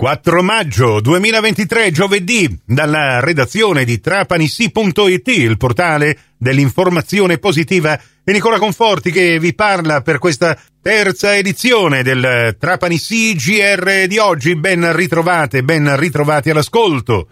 4 maggio 2023, giovedì, dalla redazione di trapanisi.it, il portale dell'informazione positiva, e Nicola Conforti che vi parla per questa terza edizione del Trapanisi GR di oggi. Ben ritrovate, ben ritrovati all'ascolto.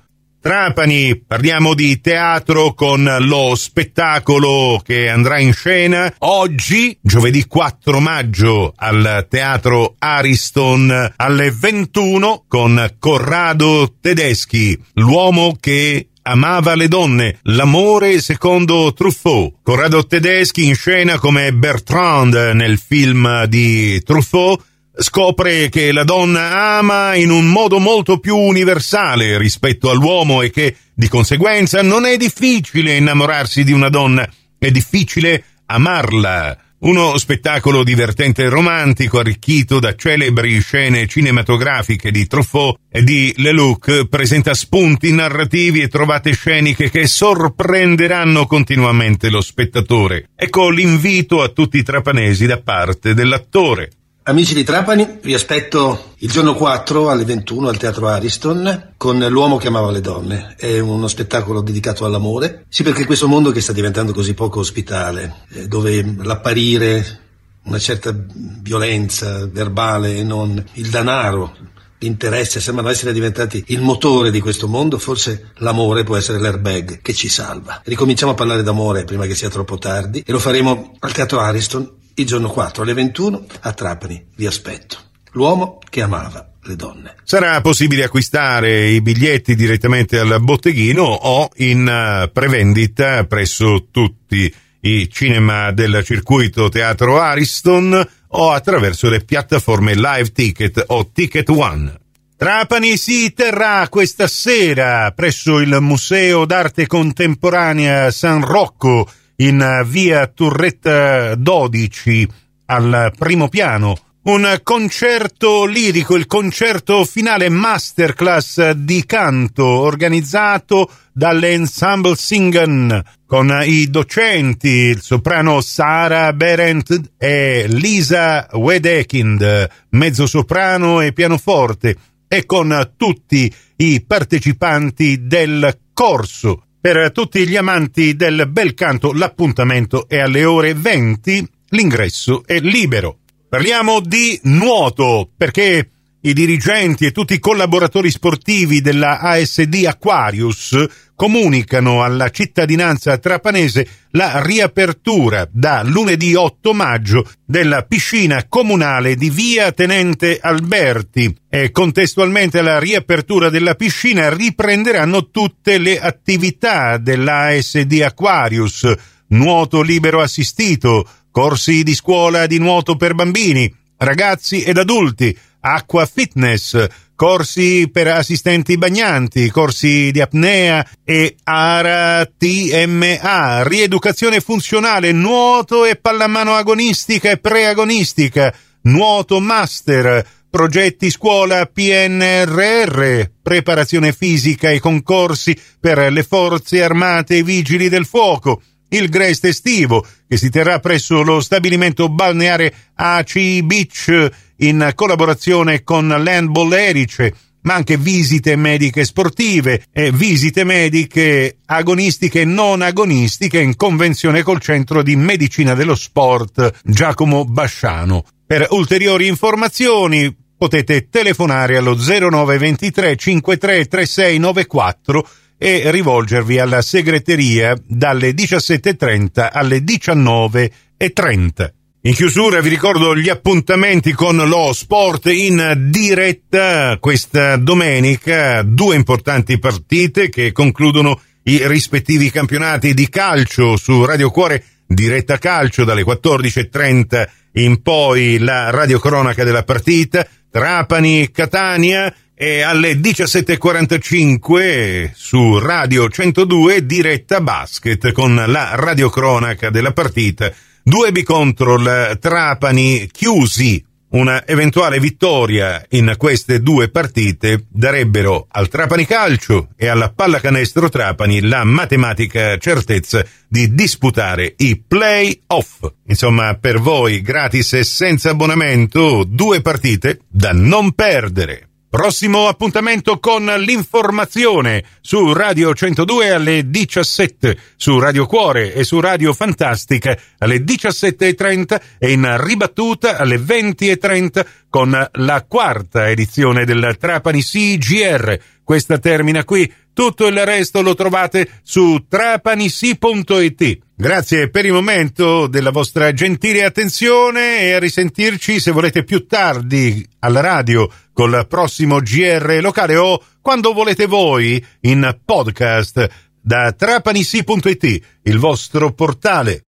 Trapani, parliamo di teatro con lo spettacolo che andrà in scena oggi, giovedì 4 maggio, al teatro Ariston alle 21 con Corrado Tedeschi, l'uomo che amava le donne, l'amore secondo Truffaut. Corrado Tedeschi in scena come Bertrand nel film di Truffaut scopre che la donna ama in un modo molto più universale rispetto all'uomo e che di conseguenza non è difficile innamorarsi di una donna, è difficile amarla. Uno spettacolo divertente e romantico arricchito da celebri scene cinematografiche di Truffaut e di Lelouch presenta spunti narrativi e trovate sceniche che sorprenderanno continuamente lo spettatore. Ecco l'invito a tutti i trapanesi da parte dell'attore. Amici di Trapani, vi aspetto il giorno 4 alle 21 al Teatro Ariston con L'uomo che amava le donne. È uno spettacolo dedicato all'amore. Sì, perché questo mondo che sta diventando così poco ospitale, eh, dove l'apparire, una certa violenza verbale e non il denaro, l'interesse sembrano essere diventati il motore di questo mondo, forse l'amore può essere l'airbag che ci salva. Ricominciamo a parlare d'amore prima che sia troppo tardi e lo faremo al Teatro Ariston il giorno 4 alle 21 a Trapani. Vi aspetto. L'uomo che amava le donne. Sarà possibile acquistare i biglietti direttamente al botteghino o in eh, prevendita presso tutti i cinema del circuito Teatro Ariston o attraverso le piattaforme Live Ticket o Ticket One. Trapani si terrà questa sera presso il Museo d'Arte Contemporanea San Rocco in via Turretta 12 al primo piano. Un concerto lirico, il concerto finale masterclass di canto organizzato dall'Ensemble Singen con i docenti, il soprano Sara Berendt e Lisa Wedekind, mezzo soprano e pianoforte, e con tutti i partecipanti del corso per tutti gli amanti del bel canto l'appuntamento è alle ore 20, l'ingresso è libero. Parliamo di nuoto perché i dirigenti e tutti i collaboratori sportivi della ASD Aquarius comunicano alla cittadinanza trapanese la riapertura da lunedì 8 maggio della piscina comunale di via Tenente Alberti. E contestualmente alla riapertura della piscina riprenderanno tutte le attività dell'ASD Aquarius, nuoto libero assistito, corsi di scuola di nuoto per bambini, ragazzi ed adulti, acqua fitness, corsi per assistenti bagnanti, corsi di apnea e ARA-TMA, rieducazione funzionale, nuoto e pallamano agonistica e preagonistica, nuoto master, progetti scuola PNRR, preparazione fisica e concorsi per le forze armate e vigili del fuoco, il Grest estivo che si terrà presso lo stabilimento balneare AC Beach in collaborazione con l'Handball Erice, ma anche visite mediche sportive e visite mediche agonistiche e non agonistiche in convenzione col Centro di Medicina dello Sport Giacomo Basciano. Per ulteriori informazioni potete telefonare allo 0923 53 3694 e rivolgervi alla segreteria dalle 17.30 alle 19.30. In chiusura vi ricordo gli appuntamenti con lo sport in diretta questa domenica, due importanti partite che concludono i rispettivi campionati di calcio su Radio Cuore diretta calcio dalle 14.30 in poi la radiocronaca della partita, Trapani Catania e alle 17.45 su Radio 102 diretta basket con la radiocronaca della partita 2B contro Trapani chiusi. Una eventuale vittoria in queste due partite darebbero al Trapani Calcio e alla Pallacanestro Trapani la matematica certezza di disputare i play-off. Insomma, per voi gratis e senza abbonamento, due partite da non perdere. Prossimo appuntamento con l'informazione su Radio 102 alle 17, su Radio Cuore e su Radio Fantastica alle 17.30 e in ribattuta alle 20.30 con la quarta edizione del Trapani CGR. Questa termina qui, tutto il resto lo trovate su trapanisi.it. Grazie per il momento della vostra gentile attenzione e a risentirci se volete più tardi alla radio col prossimo GR locale o quando volete voi in podcast da trapanisi.it, il vostro portale